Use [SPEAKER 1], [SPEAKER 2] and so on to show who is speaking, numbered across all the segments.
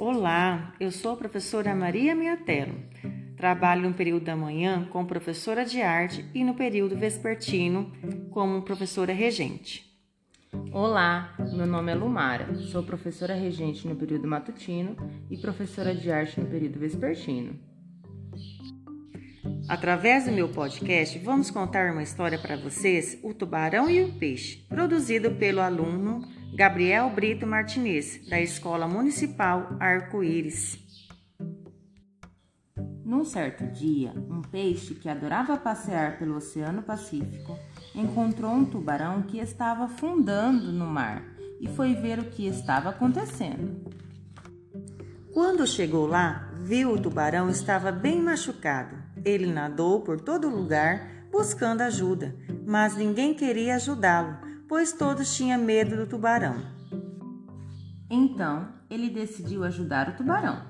[SPEAKER 1] Olá, eu sou a professora Maria Miatello. Trabalho no período da manhã como professora de arte e no período vespertino como professora regente.
[SPEAKER 2] Olá, meu nome é Lumara, sou professora regente no período matutino e professora de arte no período vespertino.
[SPEAKER 1] Através do meu podcast, vamos contar uma história para vocês, O Tubarão e o Peixe, produzido pelo aluno Gabriel Brito Martinez, da Escola Municipal Arco-Íris.
[SPEAKER 2] Num certo dia, um peixe que adorava passear pelo Oceano Pacífico encontrou um tubarão que estava afundando no mar e foi ver o que estava acontecendo.
[SPEAKER 1] Quando chegou lá, viu o tubarão estava bem machucado. Ele nadou por todo lugar buscando ajuda, mas ninguém queria ajudá-lo pois todos tinham medo do tubarão.
[SPEAKER 2] Então ele decidiu ajudar o tubarão.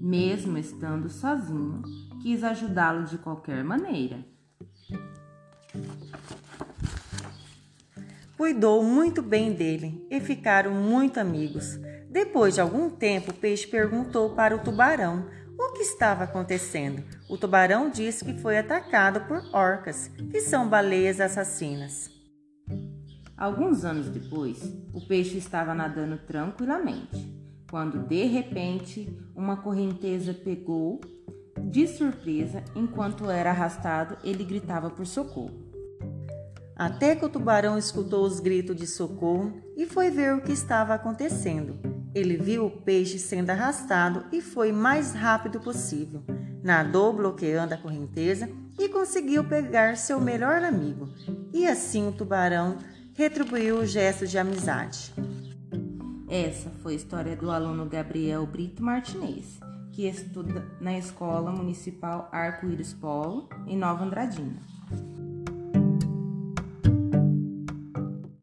[SPEAKER 2] Mesmo estando sozinho, quis ajudá-lo de qualquer maneira.
[SPEAKER 1] Cuidou muito bem dele e ficaram muito amigos. Depois de algum tempo, o peixe perguntou para o tubarão o que estava acontecendo. O tubarão disse que foi atacado por orcas, que são baleias assassinas.
[SPEAKER 2] Alguns anos depois, o peixe estava nadando tranquilamente, quando de repente uma correnteza pegou de surpresa enquanto era arrastado, ele gritava por socorro.
[SPEAKER 1] Até que o tubarão escutou os gritos de socorro e foi ver o que estava acontecendo. Ele viu o peixe sendo arrastado e foi mais rápido possível. Nadou bloqueando a correnteza e conseguiu pegar seu melhor amigo. E assim o tubarão retribuiu o gesto de amizade.
[SPEAKER 2] Essa foi a história do aluno Gabriel Brito Martinez, que estuda na Escola Municipal Arco-Íris Polo, em Nova Andradina.